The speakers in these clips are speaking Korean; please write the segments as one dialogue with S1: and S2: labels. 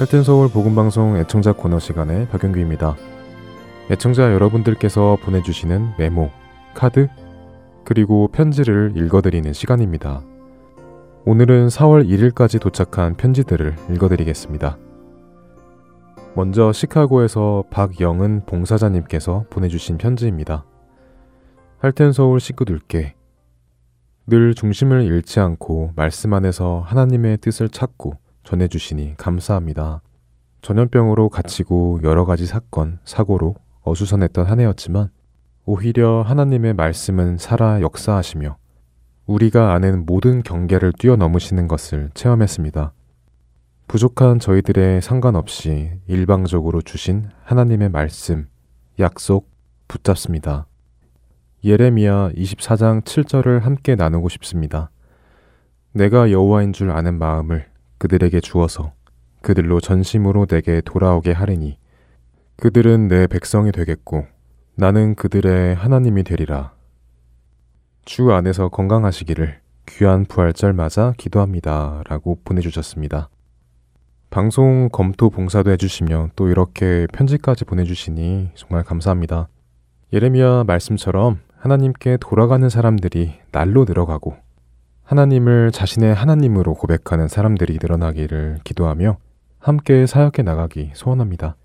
S1: 할텐 서울 복음방송 애청자 코너 시간의 박영규입니다. 애청자 여러분들께서 보내주시는 메모, 카드, 그리고 편지를 읽어드리는 시간입니다. 오늘은 4월 1일까지 도착한 편지들을 읽어드리겠습니다. 먼저 시카고에서 박영은 봉사자님께서 보내주신 편지입니다. 할텐 서울 식구들께 늘 중심을 잃지 않고 말씀 안에서 하나님의 뜻을 찾고 전해주시니 감사합니다. 전염병으로 갇히고 여러 가지 사건, 사고로 어수선했던 한 해였지만 오히려 하나님의 말씀은 살아 역사하시며 우리가 아는 모든 경계를 뛰어넘으시는 것을 체험했습니다. 부족한 저희들의 상관없이 일방적으로 주신 하나님의 말씀, 약속 붙잡습니다. 예레미야 24장 7절을 함께 나누고 싶습니다. 내가 여호와인 줄 아는 마음을 그들에게 주어서 그들로 전심으로 내게 돌아오게 하리니 그들은 내 백성이 되겠고 나는 그들의 하나님이 되리라. 주 안에서 건강하시기를 귀한 부활절 맞아 기도합니다. 라고 보내주셨습니다. 방송 검토 봉사도 해주시며 또 이렇게 편지까지 보내주시니 정말 감사합니다. 예레미야 말씀처럼 하나님께 돌아가는 사람들이 날로 늘어가고 하나님을 자신의 하나님으로 고백하는 사람들이 늘어나기를 기도하며 함께 사역해 나가기 소원합니다.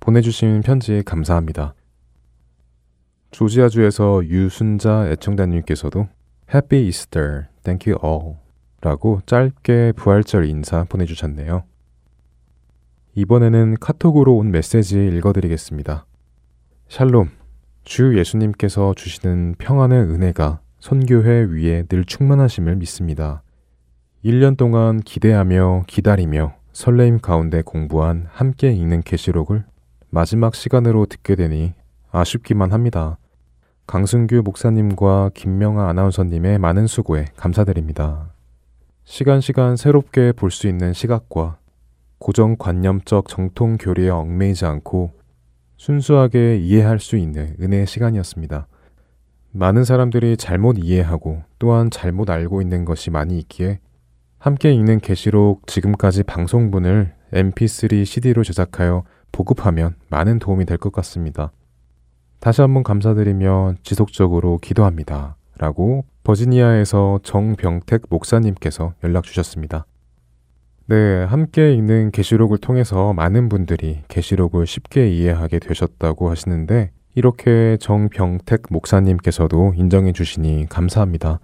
S1: 보내주신 편지 감사합니다. 조지아주에서 유순자 애청자님께서도 Happy Easter, Thank you all 라고 짧게 부활절 인사 보내주셨네요. 이번에는 카톡으로 온 메시지 읽어드리겠습니다. 샬롬, 주 예수님께서 주시는 평안의 은혜가 선교회 위에 늘 충만하심을 믿습니다. 1년 동안 기대하며 기다리며 설레임 가운데 공부한 함께 읽는 계시록을 마지막 시간으로 듣게 되니 아쉽기만 합니다. 강승규 목사님과 김명아 아나운서님의 많은 수고에 감사드립니다. 시간 시간 새롭게 볼 수 있는 시각과 고정관념적 정통 교리에 얽매이지 않고 순수하게 이해할 수 있는 은혜의 시간이었습니다. 많은 사람들이 잘못 이해하고 또한 잘못 알고 있는 것이 많이 있기에 함께 읽는 계시록 지금까지 방송분을 mp3 CD로 제작하여 보급하면 많은 도움이 될 것 같습니다. 다시 한번 감사드리며 지속적으로 기도합니다. 라고 버지니아에서 정병택 목사님께서 연락 주셨습니다. 네, 함께 읽는 계시록을 통해서 많은 분들이 계시록을 쉽게 이해하게 되셨다고 하시는데 이렇게 정병택 목사님께서도 인정해 주시니 감사합니다.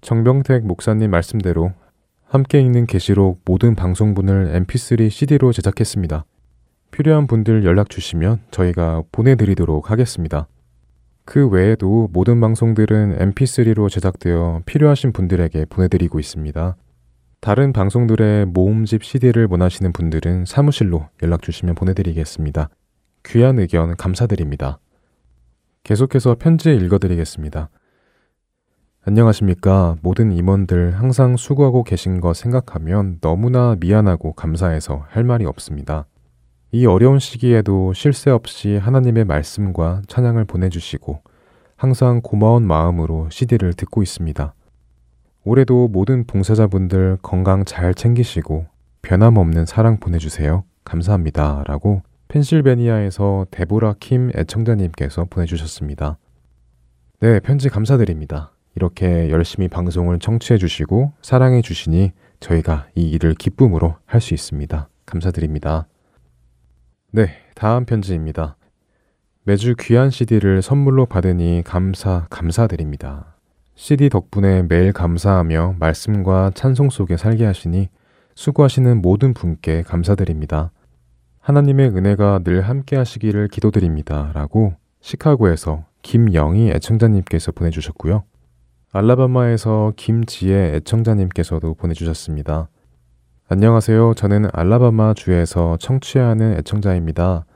S1: 정병택 목사님 말씀대로 함께 읽는 계시록 모든 방송분을 mp3 CD로 제작했습니다. 필요한 분들 연락 주시면 저희가 보내드리도록 하겠습니다. 그 외에도 모든 방송들은 mp3로 제작되어 필요하신 분들에게 보내드리고 있습니다. 다른 방송들의 모음집 CD를 원하시는 분들은 사무실로 연락 주시면 보내드리겠습니다. 귀한 의견 감사드립니다. 계속해서 편지 읽어드리겠습니다. 안녕하십니까. 모든 임원들 항상 수고하고 계신 거 생각하면 너무나 미안하고 감사해서 할 말이 없습니다. 이 어려운 시기에도 쉴새 없이 하나님의 말씀과 찬양을 보내주시고 항상 고마운 마음으로 CD를 듣고 있습니다. 올해도 모든 봉사자분들 건강 잘 챙기시고 변함없는 사랑 보내주세요. 감사합니다. 라고 펜실베니아에서 데보라 킴 애청자님께서 보내주셨습니다. 네, 편지 감사드립니다. 이렇게 열심히 방송을 청취해 주시고 사랑해 주시니 저희가 이 일을 기쁨으로 할 수 있습니다. 감사드립니다. 네, 다음 편지입니다. 매주 귀한 CD를 선물로 받으니 감사, 감사드립니다. CD 덕분에 매일 감사하며 말씀과 찬송 속에 살게 하시니 수고하시는 모든 분께 감사드립니다. 하나님의 은혜가 늘 함께 하시기를 기도드립니다. 라고 시카고에서 김영희 애청자님께서 보내주셨고요. 알라바마에서 김지혜 애청자님께서도 보내주셨습니다. 안녕하세요. 저는 알라바마 주에서 청취하는 애청자입니다.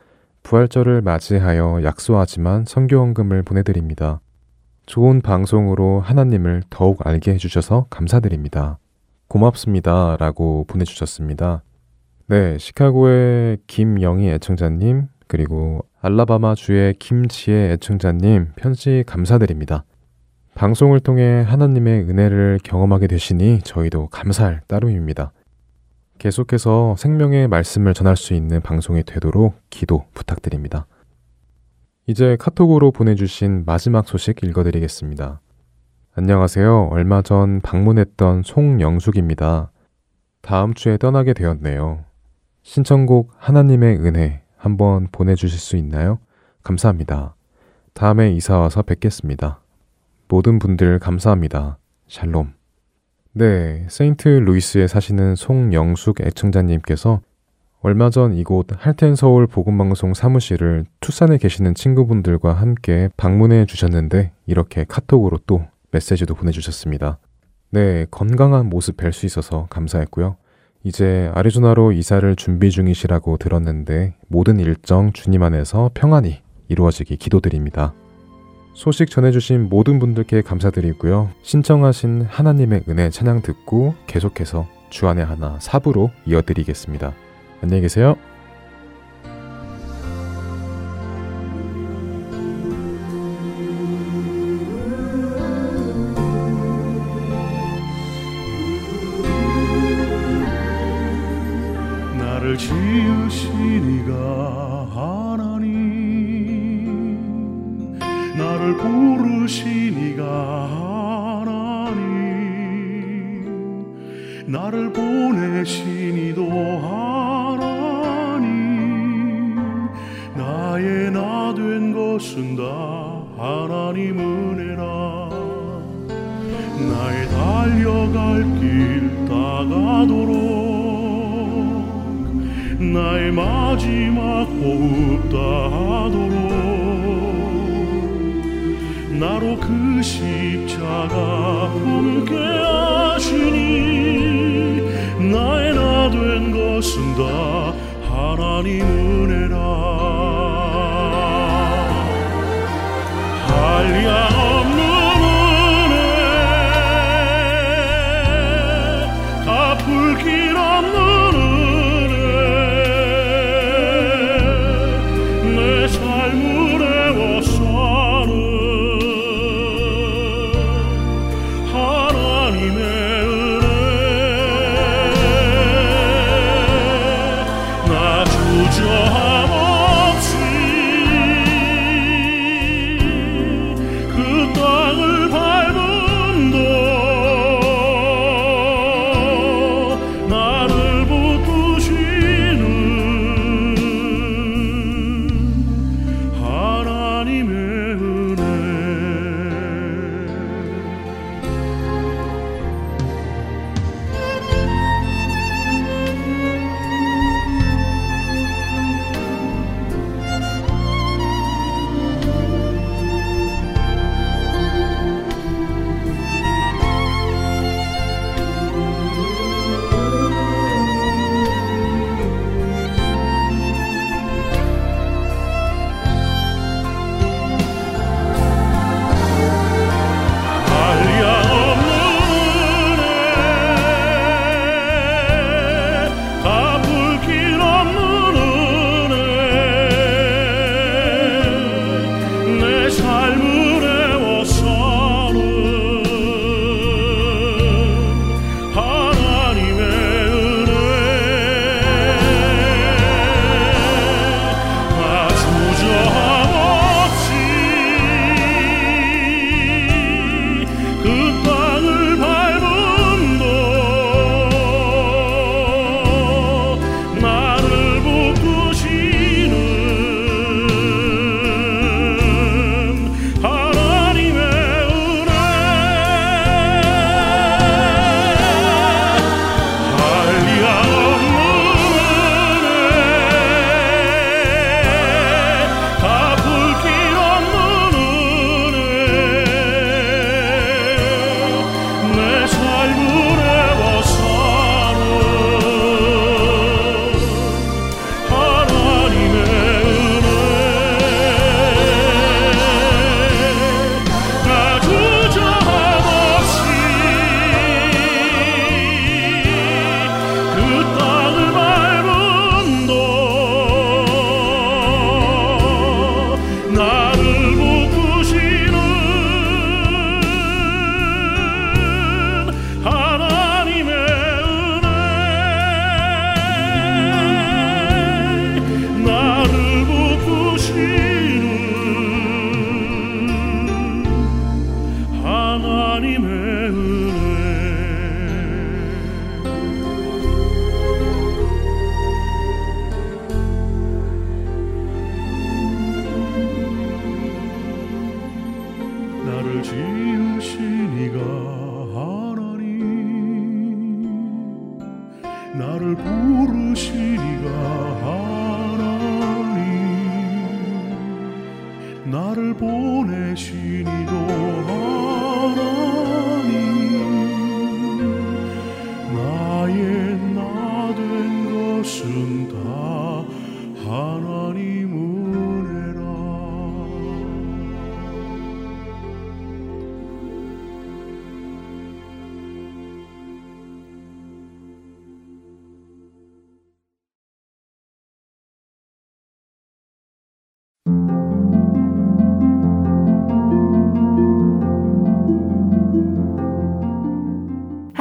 S1: 부활절을 맞이하여 약소하지만 성교원금을 보내드립니다. 좋은 방송으로 하나님을 더욱 알게 해주셔서 감사드립니다. 고맙습니다. 라고 보내주셨습니다. 네, 시카고의 김영희 애청자님, 그리고 알라바마 주의 김지혜 애청자님 편지 감사드립니다. 방송을 통해 하나님의 은혜를 경험하게 되시니 저희도 감사할 따름입니다.
S2: 계속해서 생명의 말씀을 전할 수 있는 방송이 되도록 기도 부탁드립니다. 이제 카톡으로 보내주신 마지막 소식 읽어드리겠습니다. 안녕하세요. 얼마 전 방문했던 송영숙입니다. 다음 주에 떠나게 되었네요. 신청곡 하나님의 은혜 한번 보내주실 수 있나요? 감사합니다. 다음에 이사와서 뵙겠습니다. 모든 분들 감사합니다. 샬롬. 네, 세인트 루이스에 사시는 송영숙 애청자님께서 얼마 전 이곳 할텐 서울 복음방송 사무실을 투싼에 계시는 친구분들과 함께 방문해 주셨는데 이렇게 카톡으로 또 메시지도 보내주셨습니다. 네, 건강한 모습 뵐 수 있어서 감사했고요. 이제 아리조나로 이사를 준비 중이시라고 들었는데 모든 일정 주님 안에서 평안히 이루어지기 기도드립니다. 소식 전해주신 모든 분들께 감사드리고요. 신청하신 하나님의 은혜 찬양 듣고 계속해서 주안의 하나 사부로 이어드리겠습니다. 안녕히 계세요.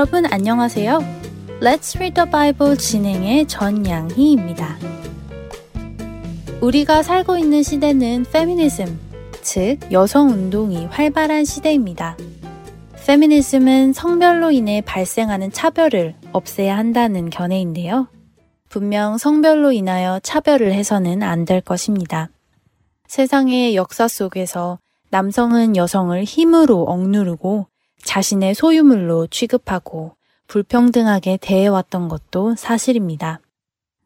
S3: 여러분 안녕하세요. Let's Read the Bible 진행의 전양희입니다. 우리가 살고 있는 시대는 페미니즘, 즉 여성 운동이 활발한 시대입니다. 페미니즘은 성별로 인해 발생하는 차별을 없애야 한다는 견해인데요. 분명 성별로 인하여 차별을 해서는 안 될 것입니다. 세상의 역사 속에서 남성은 여성을 힘으로 억누르고 자신의 소유물로 취급하고 불평등하게 대해왔던 것도 사실입니다.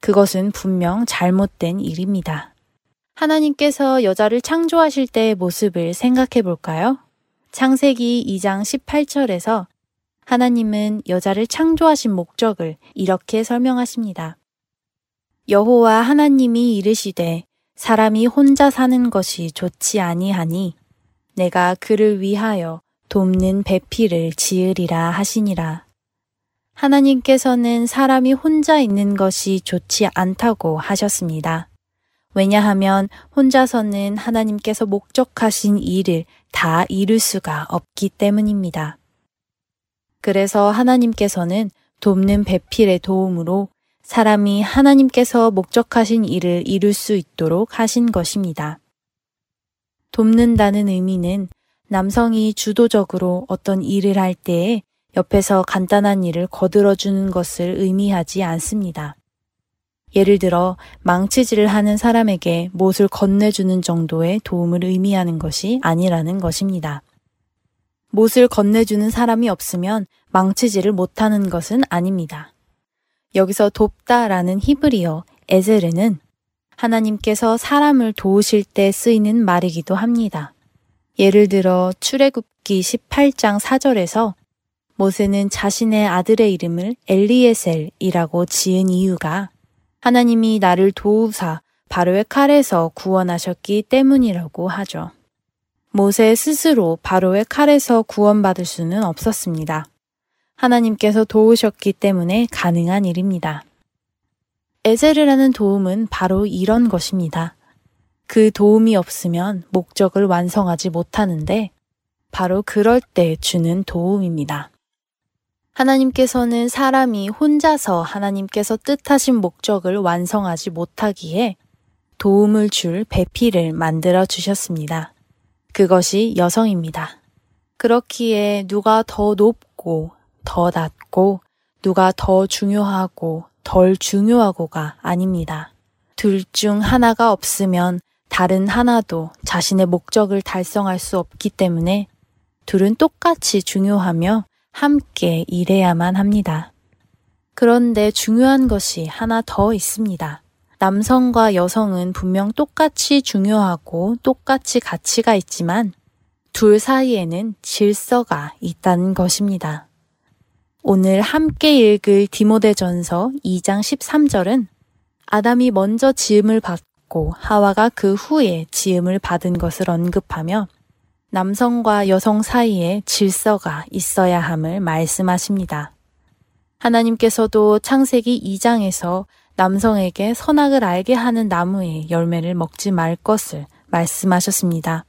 S3: 그것은 분명 잘못된 일입니다. 하나님께서 여자를 창조하실 때의 모습을 생각해 볼까요? 창세기 2장 18절에서 하나님은 여자를 창조하신 목적을 이렇게 설명하십니다. 여호와 하나님이 이르시되 사람이 혼자 사는 것이 좋지 아니하니 내가 그를 위하여 돕는 배필을 지으리라 하시니라. 하나님께서는 사람이 혼자 있는 것이 좋지 않다고 하셨습니다. 왜냐하면 혼자서는 하나님께서 목적하신 일을 다 이룰 수가 없기 때문입니다. 그래서 하나님께서는 돕는 배필의 도움으로 사람이 하나님께서 목적하신 일을 이룰 수 있도록 하신 것입니다. 돕는다는 의미는 남성이 주도적으로 어떤 일을 할 때에 옆에서 간단한 일을 거들어 주는 것을 의미하지 않습니다. 예를 들어 망치질을 하는 사람에게 못을 건네주는 정도의 도움을 의미하는 것이 아니라는 것입니다. 못을 건네주는 사람이 없으면 망치질을 못하는 것은 아닙니다. 여기서 돕다라는 히브리어 에제르는 하나님께서 사람을 도우실 때 쓰이는 말이기도 합니다. 예를 들어 출애굽기 18장 4절에서 모세는 자신의 아들의 이름을 엘리에셀이라고 지은 이유가 하나님이 나를 도우사 바로의 칼에서 구원하셨기 때문이라고 하죠. 모세 스스로 바로의 칼에서 구원받을 수는 없었습니다. 하나님께서 도우셨기 때문에 가능한 일입니다. 에제르라는 도움은 바로 이런 것입니다. 그 도움이 없으면 목적을 완성하지 못하는데 바로 그럴 때 주는 도움입니다. 하나님께서는 사람이 혼자서 하나님께서 뜻하신 목적을 완성하지 못하기에 도움을 줄 배필을 만들어 주셨습니다. 그것이 여성입니다. 그렇기에 누가 더 높고 더 낮고 누가 더 중요하고 덜 중요하고가 아닙니다. 둘 중 하나가 없으면 다른 하나도 자신의 목적을 달성할 수 없기 때문에 둘은 똑같이 중요하며 함께 일해야만 합니다. 그런데 중요한 것이 하나 더 있습니다. 남성과 여성은 분명 똑같이 중요하고 똑같이 가치가 있지만 둘 사이에는 질서가 있다는 것입니다. 오늘 함께 읽을 디모데전서 2장 13절은 아담이 먼저 지음을 받고 하와가 그 후에 지음을 받은 것을 언급하며 남성과 여성 사이에 질서가 있어야 함을 말씀하십니다. 하나님께서도 창세기 2장에서 남성에게 선악을 알게 하는 나무의 열매를 먹지 말 것을 말씀하셨습니다.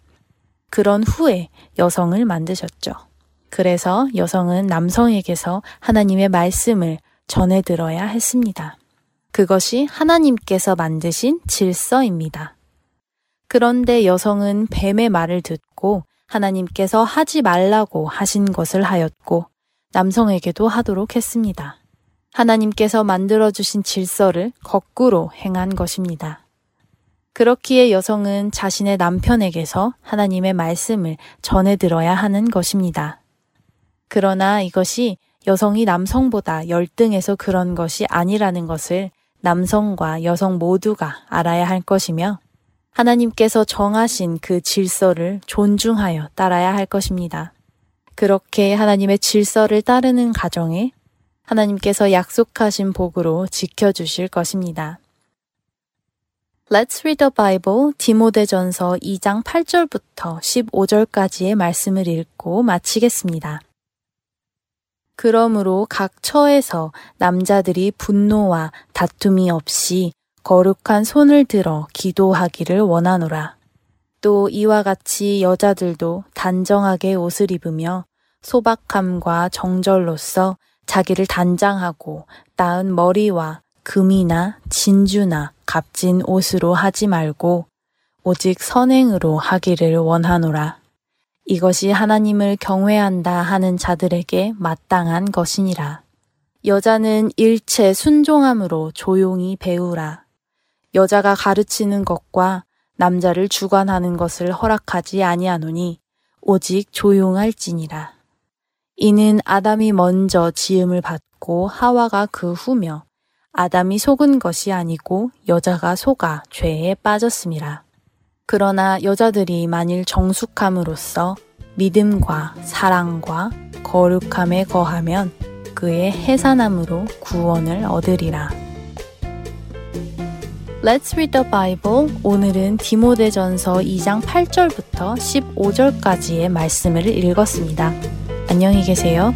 S3: 그런 후에 여성을 만드셨죠. 그래서 여성은 남성에게서 하나님의 말씀을 전해 들어야 했습니다. 그것이 하나님께서 만드신 질서입니다. 그런데 여성은 뱀의 말을 듣고 하나님께서 하지 말라고 하신 것을 하였고 남성에게도 하도록 했습니다. 하나님께서 만들어주신 질서를 거꾸로 행한 것입니다. 그렇기에 여성은 자신의 남편에게서 하나님의 말씀을 전해 들어야 하는 것입니다. 그러나 이것이 여성이 남성보다 열등해서 그런 것이 아니라는 것을 남성과 여성 모두가 알아야 할 것이며 하나님께서 정하신 그 질서를 존중하여 따라야 할 것입니다. 그렇게 하나님의 질서를 따르는 가정에 하나님께서 약속하신 복으로 지켜주실 것입니다. Let's read the Bible 디모데전서 2장 8절부터 15절까지의 말씀을 읽고 마치겠습니다. 그러므로 각 처에서 남자들이 분노와 다툼이 없이 거룩한 손을 들어 기도하기를 원하노라. 또 이와 같이 여자들도 단정하게 옷을 입으며 소박함과 정절로서 자기를 단장하고 나은 머리와 금이나 진주나 값진 옷으로 하지 말고 오직 선행으로 하기를 원하노라. 이것이 하나님을 경외한다 하는 자들에게 마땅한 것이니라. 여자는 일체 순종함으로 조용히 배우라. 여자가 가르치는 것과 남자를 주관하는 것을 허락하지 아니하노니 오직 조용할지니라. 이는 아담이 먼저 지음을 받고 하와가 그 후며 아담이 속은 것이 아니고 여자가 속아 죄에 빠졌습니다. 그러나 여자들이 만일 정숙함으로써 믿음과 사랑과 거룩함에 거하면 그의 해산함으로 구원을 얻으리라. Let's read the Bible. 오늘은 디모데전서 2장 8절부터 15절까지의 말씀을 읽었습니다. 안녕히 계세요.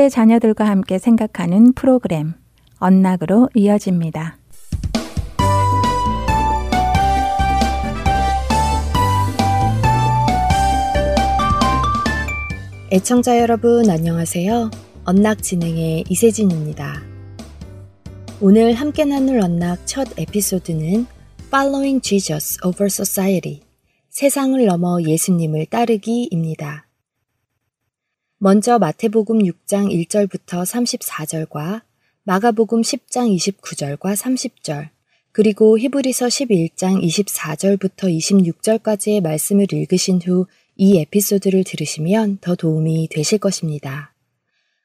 S4: 10대 자녀들과 함께 생각하는 프로그램 언락으로 이어집니다.
S5: 애청자 여러분 안녕하세요. 언락 진행의 이세진입니다. 오늘 함께 나눌 언락 첫 에피소드는 Following Jesus Over Society 세상을 넘어 예수님을 따르기입니다. 먼저 마태복음 6장 1절부터 34절과 마가복음 10장 29절과 30절, 그리고 히브리서 11장 24절부터 26절까지의 말씀을 읽으신 후 이 에피소드를 들으시면 더 도움이 되실 것입니다.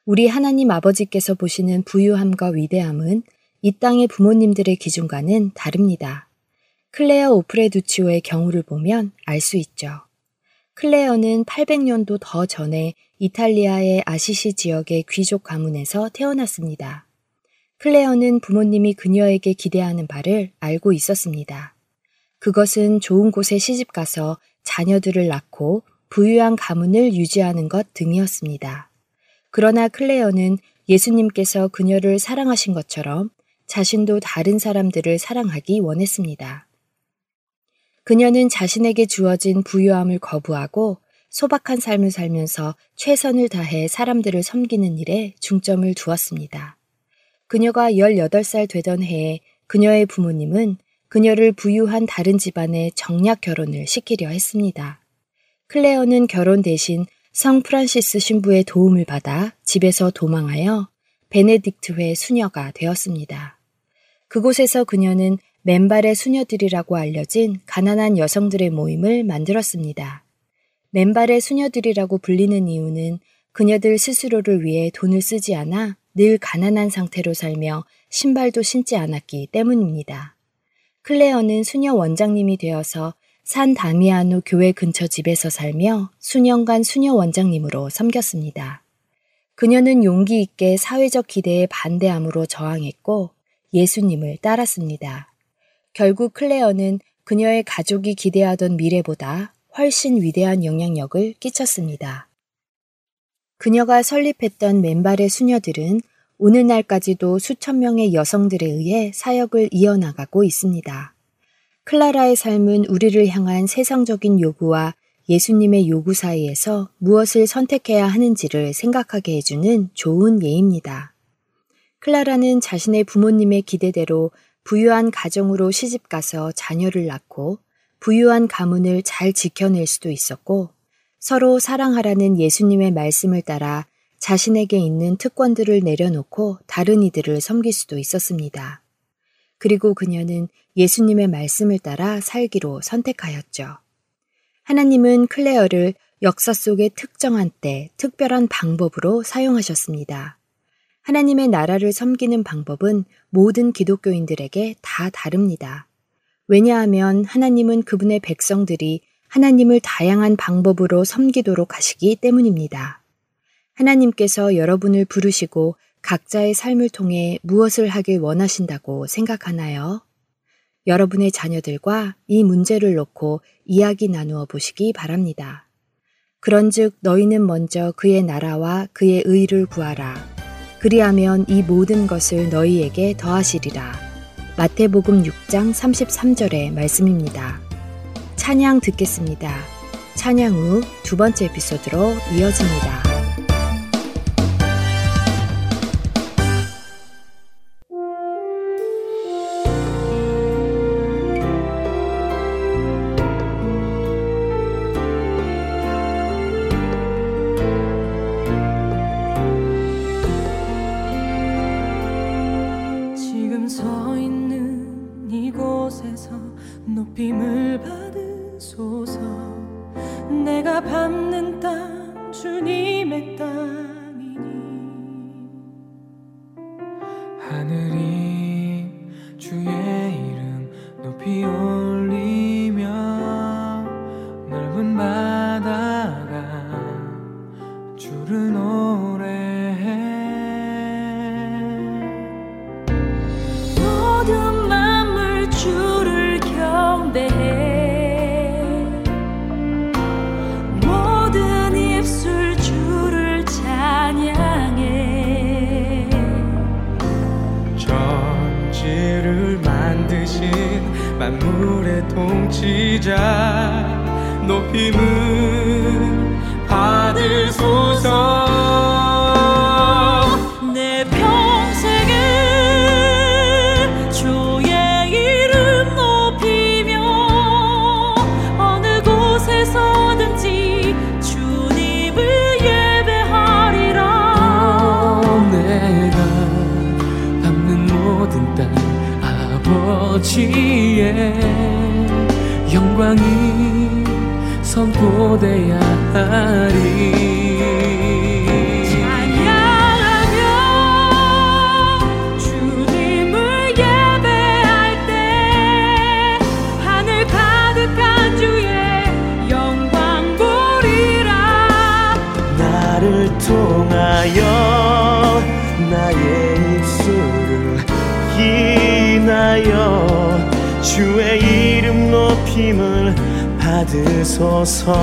S5: 우리 하나님 아버지께서 보시는 부유함과 위대함은 이 땅의 부모님들의 기준과는 다릅니다. 클레어 오프레두치오의 경우를 보면 알 수 있죠. 클레어는 800년도 더 전에 이탈리아의 아시시 지역의 귀족 가문에서 태어났습니다. 클레어는 부모님이 그녀에게 기대하는 바를 알고 있었습니다. 그것은 좋은 곳에 시집가서 자녀들을 낳고 부유한 가문을 유지하는 것 등이었습니다. 그러나 클레어는 예수님께서 그녀를 사랑하신 것처럼 자신도 다른 사람들을 사랑하기 원했습니다. 그녀는 자신에게 주어진 부유함을 거부하고 소박한 삶을 살면서 최선을 다해 사람들을 섬기는 일에 중점을 두었습니다. 그녀가 18살 되던 해에 그녀의 부모님은 그녀를 부유한 다른 집안에 정략 결혼을 시키려 했습니다. 클레어는 결혼 대신 성 프란시스 신부의 도움을 받아 집에서 도망하여 베네딕트회 수녀가 되었습니다. 그곳에서 그녀는 맨발의 수녀들이라고 알려진 가난한 여성들의 모임을 만들었습니다. 맨발의 수녀들이라고 불리는 이유는 그녀들 스스로를 위해 돈을 쓰지 않아 늘 가난한 상태로 살며 신발도 신지 않았기 때문입니다. 클레어는 수녀 원장님이 되어서 산 다미아노 교회 근처 집에서 살며 수년간 수녀 원장님으로 섬겼습니다. 그녀는 용기 있게 사회적 기대에 반대함으로 저항했고 예수님을 따랐습니다. 결국 클레어는 그녀의 가족이 기대하던 미래보다 훨씬 위대한 영향력을 끼쳤습니다. 그녀가 설립했던 맨발의 수녀들은 오늘날까지도 수천 명의 여성들에 의해 사역을 이어나가고 있습니다. 클라라의 삶은 우리를 향한 세상적인 요구와 예수님의 요구 사이에서 무엇을 선택해야 하는지를 생각하게 해주는 좋은 예입니다. 클라라는 자신의 부모님의 기대대로 부유한 가정으로 시집가서 자녀를 낳고 부유한 가문을 잘 지켜낼 수도 있었고 서로 사랑하라는 예수님의 말씀을 따라 자신에게 있는 특권들을 내려놓고 다른 이들을 섬길 수도 있었습니다. 그리고 그녀는 예수님의 말씀을 따라 살기로 선택하였죠. 하나님은 클레어를 역사 속의 특정한 때 특별한 방법으로 사용하셨습니다. 하나님의 나라를 섬기는 방법은 모든 기독교인들에게 다 다릅니다. 왜냐하면 하나님은 그분의 백성들이 하나님을 다양한 방법으로 섬기도록 하시기 때문입니다. 하나님께서 여러분을 부르시고 각자의 삶을 통해 무엇을 하길 원하신다고 생각하나요? 여러분의 자녀들과 이 문제를 놓고 이야기 나누어 보시기 바랍니다. 그런즉 너희는 먼저 그의 나라와 그의 의를 구하라. 그리하면 이 모든 것을 너희에게 더하시리라. 마태복음 6장 33절의 말씀입니다. 찬양 듣겠습니다. 찬양 후 두 번째 에피소드로 이어집니다.
S6: 나를 통하여 나의 입술을 인하여 주의 이름 높임을 받으소서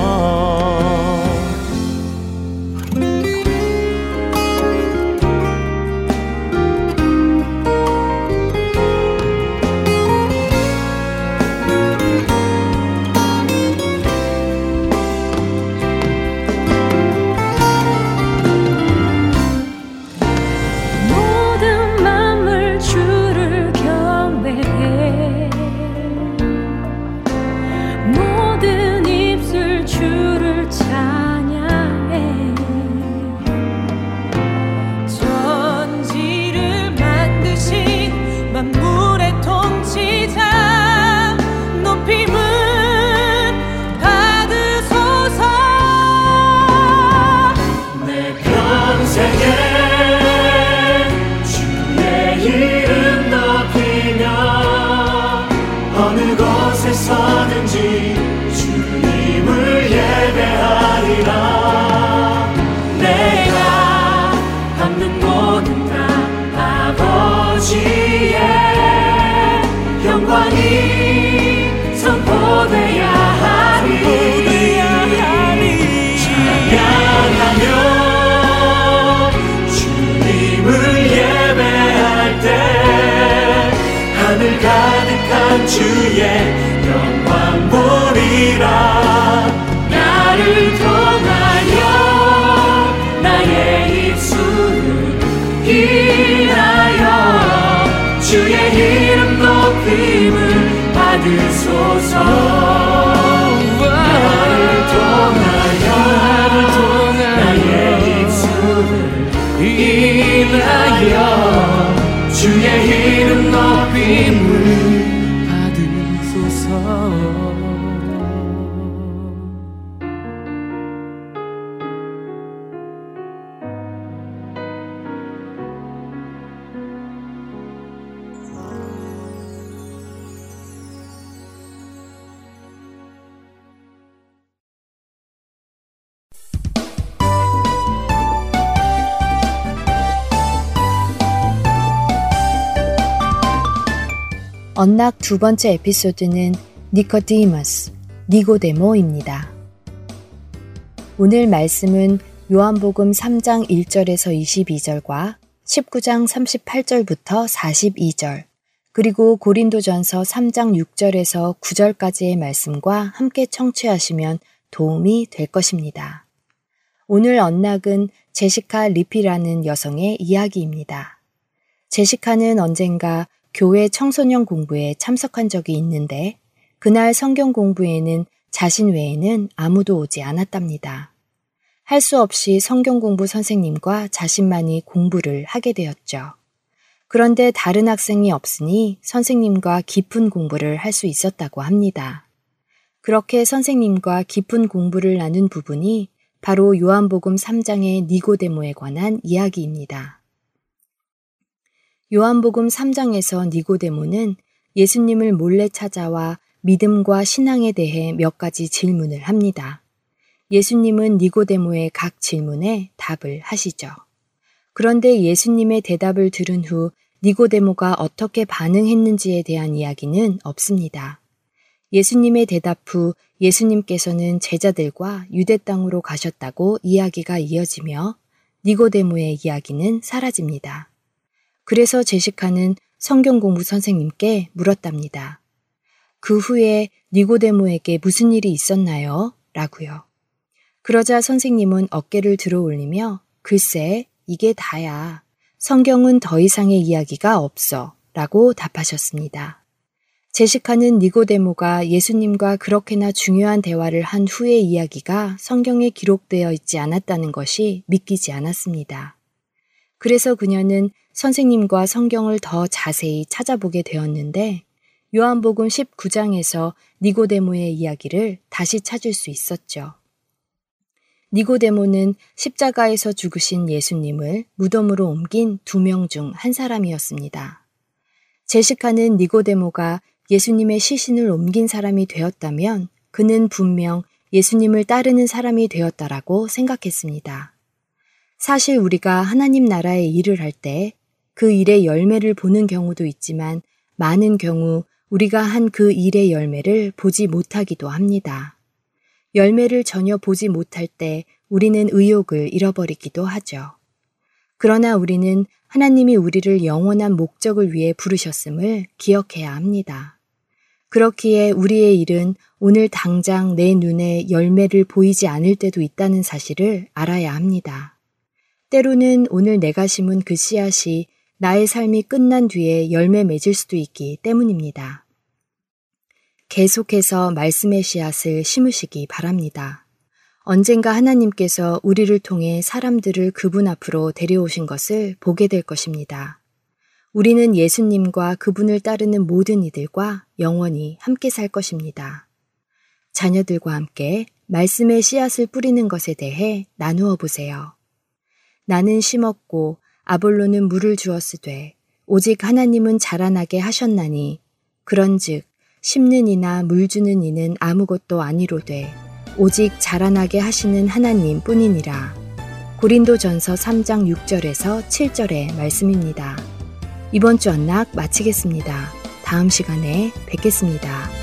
S7: 받으소서
S5: 언락 두 번째 에피소드는 니코디머스, 니고데모입니다. 오늘 말씀은 요한복음 3장 1절에서 22절과 19장 38절부터 42절, 그리고 고린도전서 3장 6절에서 9절까지의 말씀과 함께 청취하시면 도움이 될 것입니다. 오늘 언락은 제시카 리피라는 여성의 이야기입니다. 제시카는 언젠가 교회 청소년 공부에 참석한 적이 있는데 그날 성경 공부에는 자신 외에는 아무도 오지 않았답니다. 할 수 없이 성경 공부 선생님과 자신만이 공부를 하게 되었죠. 그런데 다른 학생이 없으니 선생님과 깊은 공부를 할 수 있었다고 합니다. 그렇게 선생님과 깊은 공부를 나눈 부분이 바로 요한복음 3장의 니고데모에 관한 이야기입니다. 요한복음 3장에서 니고데모는 예수님을 몰래 찾아와 믿음과 신앙에 대해 몇 가지 질문을 합니다. 예수님은 니고데모의 각 질문에 답을 하시죠. 그런데 예수님의 대답을 들은 후 니고데모가 어떻게 반응했는지에 대한 이야기는 없습니다. 예수님의 대답 후 예수님께서는 제자들과 유대 땅으로 가셨다고 이야기가 이어지며 니고데모의 이야기는 사라집니다. 그래서 제시카는 성경 공부 선생님께 물었답니다. 그 후에 니고데모에게 무슨 일이 있었나요? 라고요. 그러자 선생님은 어깨를 들어 올리며 글쎄, 이게 다야. 성경은 더 이상의 이야기가 없어. 라고 답하셨습니다. 제시카는 니고데모가 예수님과 그렇게나 중요한 대화를 한 후의 이야기가 성경에 기록되어 있지 않았다는 것이 믿기지 않았습니다. 그래서 그녀는 선생님과 성경을 더 자세히 찾아보게 되었는데 요한복음 19장에서 니고데모의 이야기를 다시 찾을 수 있었죠. 니고데모는 십자가에서 죽으신 예수님을 무덤으로 옮긴 두 명 중 한 사람이었습니다. 제시카는 니고데모가 예수님의 시신을 옮긴 사람이 되었다면 그는 분명 예수님을 따르는 사람이 되었다라고 생각했습니다. 사실 우리가 하나님 나라의 일을 할 때 그 일의 열매를 보는 경우도 있지만 많은 경우 우리가 한 그 일의 열매를 보지 못하기도 합니다. 열매를 전혀 보지 못할 때 우리는 의욕을 잃어버리기도 하죠. 그러나 우리는 하나님이 우리를 영원한 목적을 위해 부르셨음을 기억해야 합니다. 그렇기에 우리의 일은 오늘 당장 내 눈에 열매를 보이지 않을 때도 있다는 사실을 알아야 합니다. 때로는 오늘 내가 심은 그 씨앗이 나의 삶이 끝난 뒤에 열매 맺을 수도 있기 때문입니다. 계속해서 말씀의 씨앗을 심으시기 바랍니다. 언젠가 하나님께서 우리를 통해 사람들을 그분 앞으로 데려오신 것을 보게 될 것입니다. 우리는 예수님과 그분을 따르는 모든 이들과 영원히 함께 살 것입니다. 자녀들과 함께 말씀의 씨앗을 뿌리는 것에 대해 나누어 보세요. 나는 심었고 아볼로는 물을 주었으되 오직 하나님은 자라나게 하셨나니 그런즉 심는 이나 물 주는 이는 아무것도 아니로되 오직 자라나게 하시는 하나님 뿐이니라. 고린도전서 3장 6절에서 7절의 말씀입니다. 이번 주 언락 마치겠습니다. 다음 시간에 뵙겠습니다.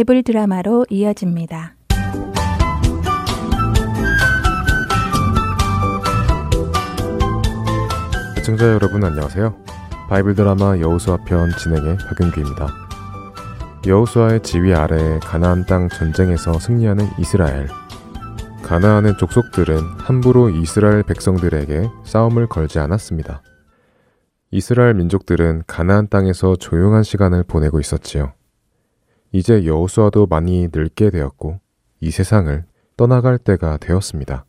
S4: 바이블 드라마로 이어집니다.
S1: 시청자 여러분 안녕하세요. 바이블 드라마 여호수아 편 진행의 박윤규입니다. 여호수아의 지휘 아래에 가나안 땅 전쟁에서 승리하는 이스라엘. 가나안의 족속들은 함부로 이스라엘 백성들에게 싸움을 걸지 않았습니다. 이스라엘 민족들은 가나안 땅에서 조용한 시간을 보내고 있었지요. 이제 여호수아도 많이 늙게 되었고 이 세상을 떠나갈 때가 되었습니다.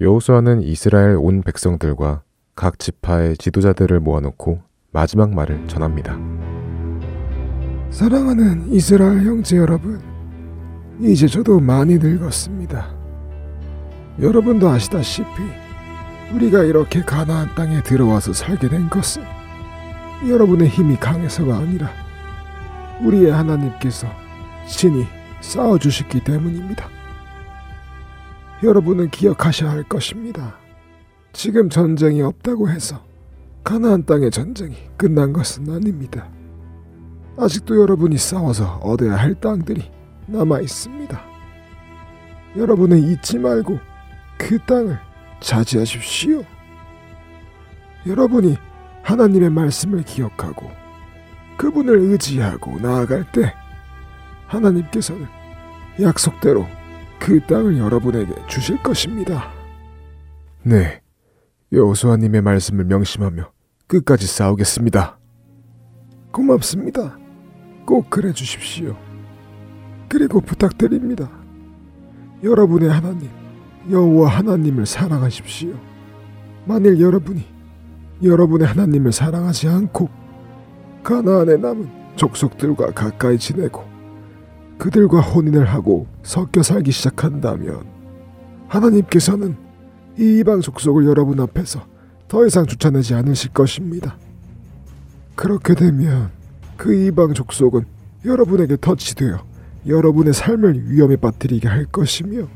S1: 여호수아는 이스라엘 온 백성들과 각 지파의 지도자들을 모아놓고 마지막 말을 전합니다.
S8: 사랑하는 이스라엘 형제 여러분, 이제 저도 많이 늙었습니다. 여러분도 아시다시피 우리가 이렇게 가나안 땅에 들어와서 살게 된 것은 여러분의 힘이 강해서가 아니라 우리의 하나님께서 신이 싸워주셨기 때문입니다. 여러분은 기억하셔야 할 것입니다. 지금 전쟁이 없다고 해서 가나안 땅의 전쟁이 끝난 것은 아닙니다. 아직도 여러분이 싸워서 얻어야 할 땅들이 남아 있습니다. 여러분은 잊지 말고 그 땅을 차지하십시오. 여러분이 하나님의 말씀을 기억하고 그분을 의지하고 나아갈 때 하나님께서는 약속대로 그 땅을 여러분에게 주실 것입니다.
S1: 네, 여호수아님의 말씀을 명심하며 끝까지 싸우겠습니다.
S8: 고맙습니다. 꼭 그래 주십시오. 그리고 부탁드립니다. 여러분의 하나님, 여호와 하나님을 사랑하십시오. 만일 여러분이 여러분의 하나님을 사랑하지 않고 가나안에 남은 족속들과 가까이 지내고 그들과 혼인을 하고 섞여 살기 시작한다면 하나님께서는 이 이방 족속을 여러분 앞에서 더 이상 쫓아내지 않으실 것입니다. 그렇게 되면 그 이방 족속은 여러분에게 덫이 되어 여러분의 삶을 위험에 빠뜨리게 할 것이며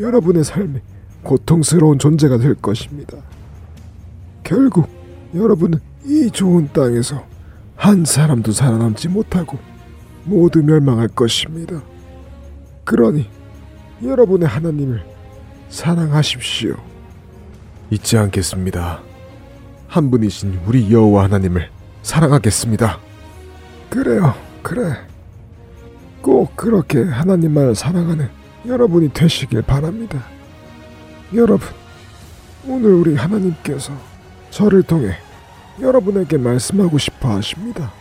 S8: 여러분의 삶에 고통스러운 존재가 될 것입니다. 결국 여러분은 이 좋은 땅에서 한 사람도 살아남지 못하고 모두 멸망할 것입니다. 그러니 여러분의 하나님을 사랑하십시오.
S1: 잊지 않겠습니다. 한 분이신 우리 여호와 하나님을 사랑하겠습니다.
S8: 그래요, 그래. 꼭 그렇게 하나님만을 사랑하는 여러분이 되시길 바랍니다. 여러분, 오늘 우리 하나님께서 저를 통해 여러분에게 말씀하고 싶어 하십니다.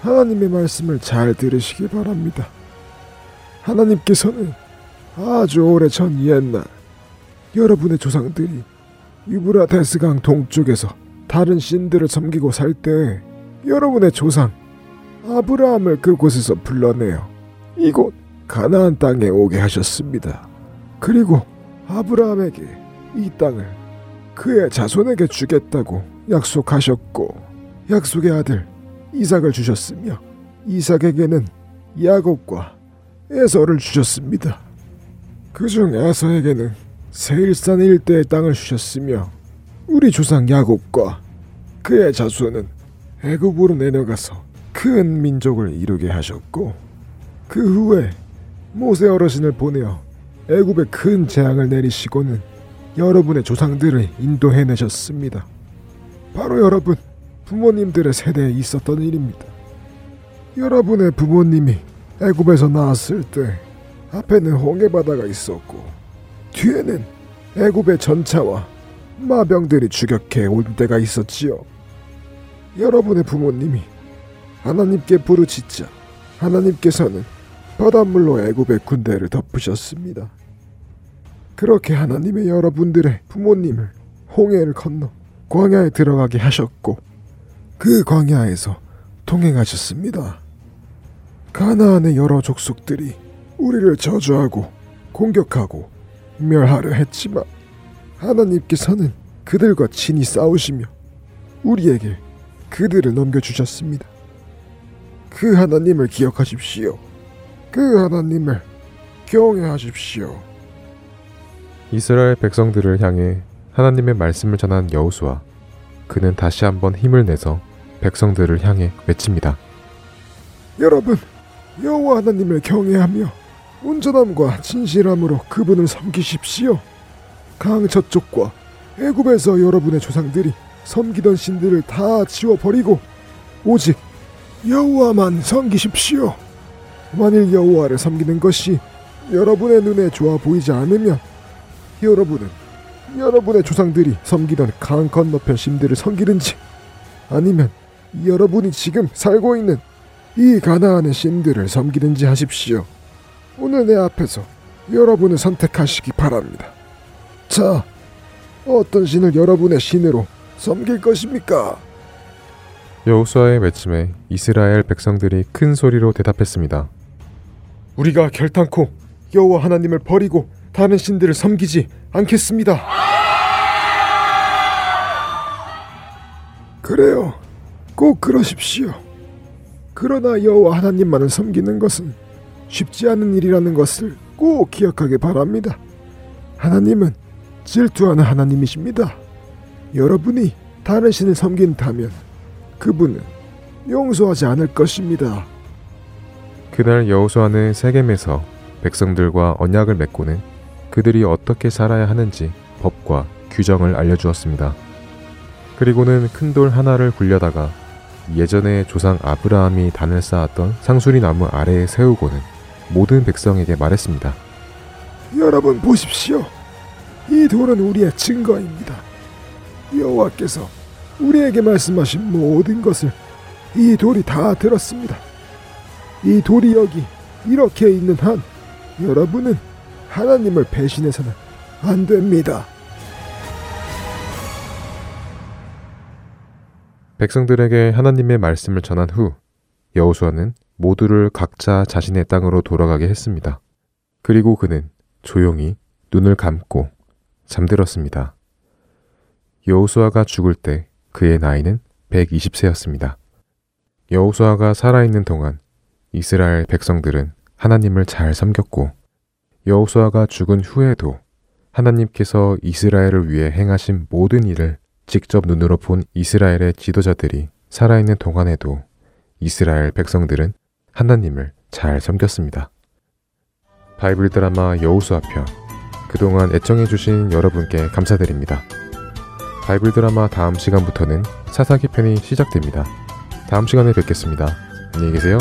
S8: 하나님의 말씀을 잘 들으시기 바랍니다. 하나님께서는 아주 오래 전 옛날 여러분의 조상들이 유브라데스강 동쪽에서 다른 신들을 섬기고 살 때 여러분의 조상 아브라함을 그곳에서 불러내어 이곳 가나안 땅에 오게 하셨습니다. 그리고 아브라함에게 이 땅을 그의 자손에게 주겠다고 약속하셨고 약속의 아들 이삭을 주셨으며 이삭에게는 야곱과 에서를 주셨습니다. 그중 에서에게는 세일산 일대의 땅을 주셨으며 우리 조상 야곱과 그의 자손은 애굽으로 내려가서 큰 민족을 이루게 하셨고 그 후에 모세 어르신을 보내어 애굽에 큰 재앙을 내리시고는 여러분의 조상들을 인도해내셨습니다. 바로 여러분 부모님들의 세대에 있었던 일입니다. 여러분의 부모님이 애굽에서 나왔을 때 앞에는 홍해 바다가 있었고 뒤에는 애굽의 전차와 마병들이 추격해 온 때가 있었지요. 여러분의 부모님이 하나님께 부르짖자 하나님께서는 바닷물로 애굽의 군대를 덮으셨습니다. 그렇게 하나님의 여러분들의 부모님을 홍해를 건너 광야에 들어가게 하셨고 그 광야에서 통행하셨습니다. 가나안의 여러 족속들이 우리를 저주하고 공격하고 멸하려 했지만 하나님께서는 그들과 친히 싸우시며 우리에게 그들을 넘겨주셨습니다. 그 하나님을 기억하십시오. 그 하나님을 경외하십시오.
S1: 이스라엘 백성들을 향해 하나님의 말씀을 전한 여호수아 그는 다시 한번 힘을 내서 백성들을 향해 외칩니다.
S8: 여러분, 여호와 하나님을 경외하며 온전함과 진실함으로 그분을 섬기십시오. 강 저쪽과 애굽에서 여러분의 조상들이 섬기던 신들을 다 지워 버리고 오직 여호와만 섬기십시오. 만일 여호와를 섬기는 것이 여러분의 눈에 좋아 보이지 않으면 여러분은 여러분의 조상들이 섬기던 강 건너편 신들을 섬기든지 아니면 여러분이 지금 살고 있는 이 가나안의 신들을 섬기든지 하십시오. 오늘 내 앞에서 여러분을 선택하시기 바랍니다. 자, 어떤 신을 여러분의 신으로 섬길 것입니까?
S1: 여호수아의 외침에 이스라엘 백성들이 큰 소리로 대답했습니다.
S8: 우리가 결탄코 여호와 하나님을 버리고 다른 신들을 섬기지 않겠습니다. 그래요. 꼭 그러십시오. 그러나 여호와 하나님만을 섬기는 것은 쉽지 않은 일이라는 것을 꼭 기억하기 바랍니다. 하나님은 질투하는 하나님이십니다. 여러분이 다른 신을 섬긴다면 그분은 용서하지 않을 것입니다.
S1: 그날 여호수아는 세겜에서 백성들과 언약을 맺고는 그들이 어떻게 살아야 하는지 법과 규정을 알려주었습니다. 그리고는 큰 돌 하나를 굴려다가 예전에 조상 아브라함이 단을 쌓았던 상수리 나무 아래에 세우고는 모든 백성에게 말했습니다.
S8: 여러분 보십시오. 이 돌은 우리의 증거입니다. 여호와께서 우리에게 말씀하신 모든 것을 이 돌이 다 들었습니다. 이 돌이 여기 이렇게 있는 한 여러분은 하나님을 배신해서는 안 됩니다.
S1: 백성들에게 하나님의 말씀을 전한 후 여호수아는 모두를 각자 자신의 땅으로 돌아가게 했습니다. 그리고 그는 조용히 눈을 감고 잠들었습니다. 여호수아가 죽을 때 그의 나이는 120세였습니다. 여호수아가 살아있는 동안 이스라엘 백성들은 하나님을 잘 섬겼고 여호수아가 죽은 후에도 하나님께서 이스라엘을 위해 행하신 모든 일을 직접 눈으로 본 이스라엘의 지도자들이 살아있는 동안에도 이스라엘 백성들은 하나님을 잘 섬겼습니다. 바이블 드라마 여호수아 편 그동안 애청해주신 여러분께 감사드립니다. 바이블 드라마 다음 시간부터는 사사기 편이 시작됩니다. 다음 시간에 뵙겠습니다. 안녕히 계세요.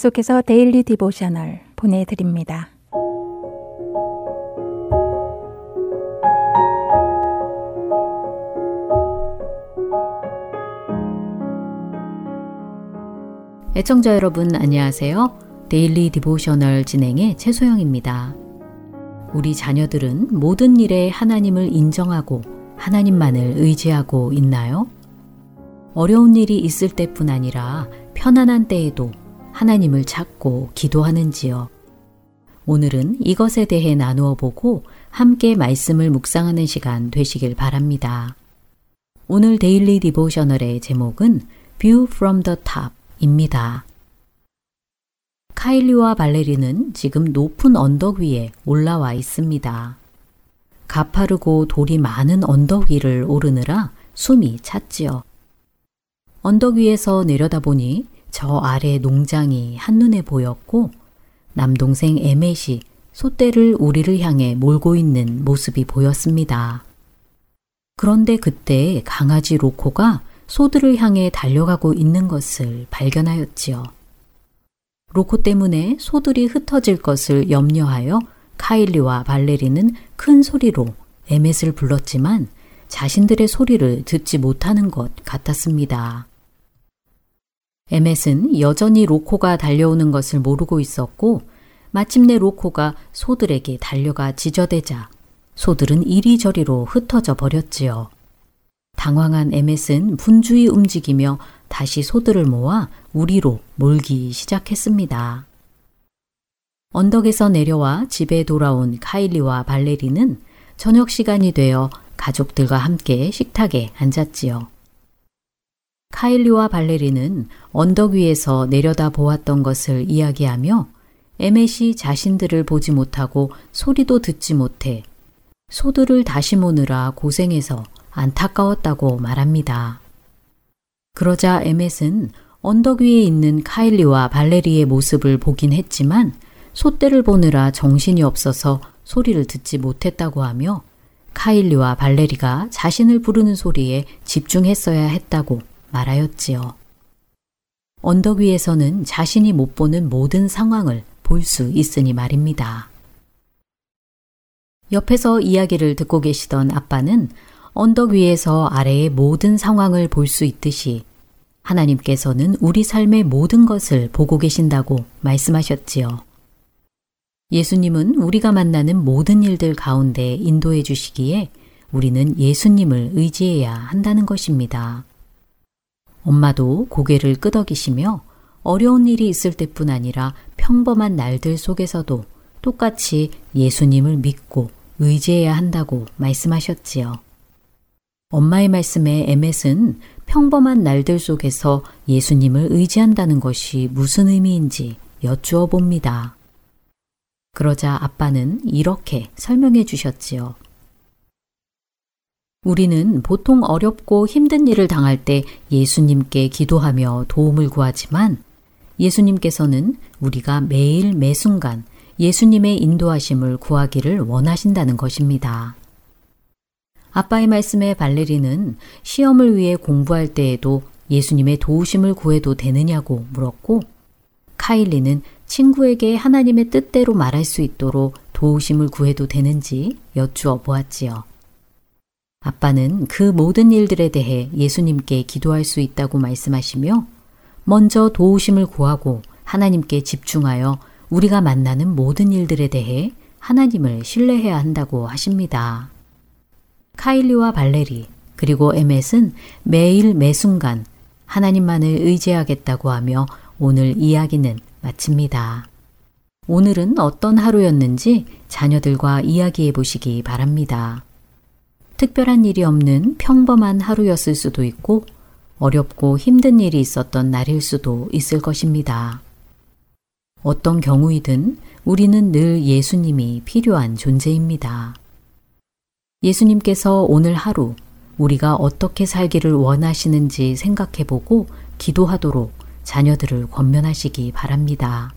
S4: 계속해서 Daily Devotional 보내드립니다.
S9: 애청자 여러분 안녕하세요. Daily Devotional 진행의 최소영입니다. 우리 자녀들은 모든 일에 하나님을 인정하고 하나님만을 의지하고 있나요? 어려운 일이 있을 때뿐 아니라 편안한 때에도 하나님을 찾고 기도하는지요? 오늘은 이것에 대해 나누어 보고 함께 말씀을 묵상하는 시간 되시길 바랍니다. 오늘 Daily Devotional의 제목은 View from the Top 입니다. 카일리와 발레리는 지금 높은 언덕 위에 올라와 있습니다. 가파르고 돌이 많은 언덕 위를 오르느라 숨이 찼지요. 언덕 위에서 내려다보니 저 아래 농장이 한눈에 보였고 남동생 에멧이 소떼를 우리를 향해 몰고 있는 모습이 보였습니다. 그런데 그때 강아지 로코가 소들을 향해 달려가고 있는 것을 발견하였지요. 로코 때문에 소들이 흩어질 것을 염려하여 카일리와 발레리는 큰 소리로 에멧을 불렀지만 자신들의 소리를 듣지 못하는 것 같았습니다. 에멧은 여전히 로코가 달려오는 것을 모르고 있었고 마침내 로코가 소들에게 달려가 지저대자 소들은 이리저리로 흩어져 버렸지요. 당황한 에멧은 분주히 움직이며 다시 소들을 모아 우리로 몰기 시작했습니다. 언덕에서 내려와 집에 돌아온 카일리와 발레리는 저녁 시간이 되어 가족들과 함께 식탁에 앉았지요. 카일리와 발레리는 언덕 위에서 내려다 보았던 것을 이야기하며 에멧이 자신들을 보지 못하고 소리도 듣지 못해 소들을 다시 모느라 고생해서 안타까웠다고 말합니다. 그러자 에멧은 언덕 위에 있는 카일리와 발레리의 모습을 보긴 했지만 소떼를 보느라 정신이 없어서 소리를 듣지 못했다고 하며 카일리와 발레리가 자신을 부르는 소리에 집중했어야 했다고 말하였지요. 언덕 위에서는 자신이 못 보는 모든 상황을 볼 수 있으니 말입니다. 옆에서 이야기를 듣고 계시던 아빠는 언덕 위에서 아래의 모든 상황을 볼 수 있듯이 하나님께서는 우리 삶의 모든 것을 보고 계신다고 말씀하셨지요. 예수님은 우리가 만나는 모든 일들 가운데 인도해 주시기에 우리는 예수님을 의지해야 한다는 것입니다. 엄마도 고개를 끄덕이시며 어려운 일이 있을 때뿐 아니라 평범한 날들 속에서도 똑같이 예수님을 믿고 의지해야 한다고 말씀하셨지요. 엄마의 말씀에 에멧은 평범한 날들 속에서 예수님을 의지한다는 것이 무슨 의미인지 여쭈어 봅니다. 그러자 아빠는 이렇게 설명해 주셨지요. 우리는 보통 어렵고 힘든 일을 당할 때 예수님께 기도하며 도움을 구하지만 예수님께서는 우리가 매일 매순간 예수님의 인도하심을 구하기를 원하신다는 것입니다. 아빠의 말씀에 발레리는 시험을 위해 공부할 때에도 예수님의 도우심을 구해도 되느냐고 물었고 카일리는 친구에게 하나님의 뜻대로 말할 수 있도록 도우심을 구해도 되는지 여쭈어 보았지요. 아빠는 그 모든 일들에 대해 예수님께 기도할 수 있다고 말씀하시며 먼저 도우심을 구하고 하나님께 집중하여 우리가 만나는 모든 일들에 대해 하나님을 신뢰해야 한다고 하십니다. 카일리와 발레리 그리고 에멧은 매일 매순간 하나님만을 의지하겠다고 하며 오늘 이야기는 마칩니다. 오늘은 어떤 하루였는지 자녀들과 이야기해 보시기 바랍니다. 특별한 일이 없는 평범한 하루였을 수도 있고 어렵고 힘든 일이 있었던 날일 수도 있을 것입니다. 어떤 경우이든 우리는 늘 예수님이 필요한 존재입니다. 예수님께서 오늘 하루 우리가 어떻게 살기를 원하시는지 생각해 보고 기도하도록 자녀들을 권면하시기 바랍니다.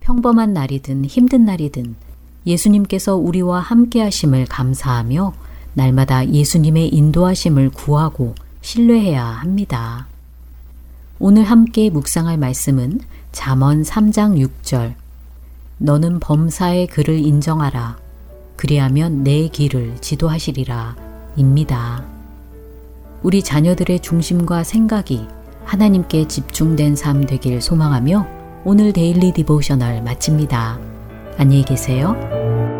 S9: 평범한 날이든 힘든 날이든 예수님께서 우리와 함께 하심을 감사하며 날마다 예수님의 인도하심을 구하고 신뢰해야 합니다. 오늘 함께 묵상할 말씀은
S6: 잠언 3장 6절 너는 범사에 그를 인정하라. 그리하면 네 길을 지도하시리라. 입니다. 우리 자녀들의 중심과 생각이 하나님께 집중된 삶 되길 소망하며 오늘 Daily Devotional 마칩니다. 안녕히 계세요.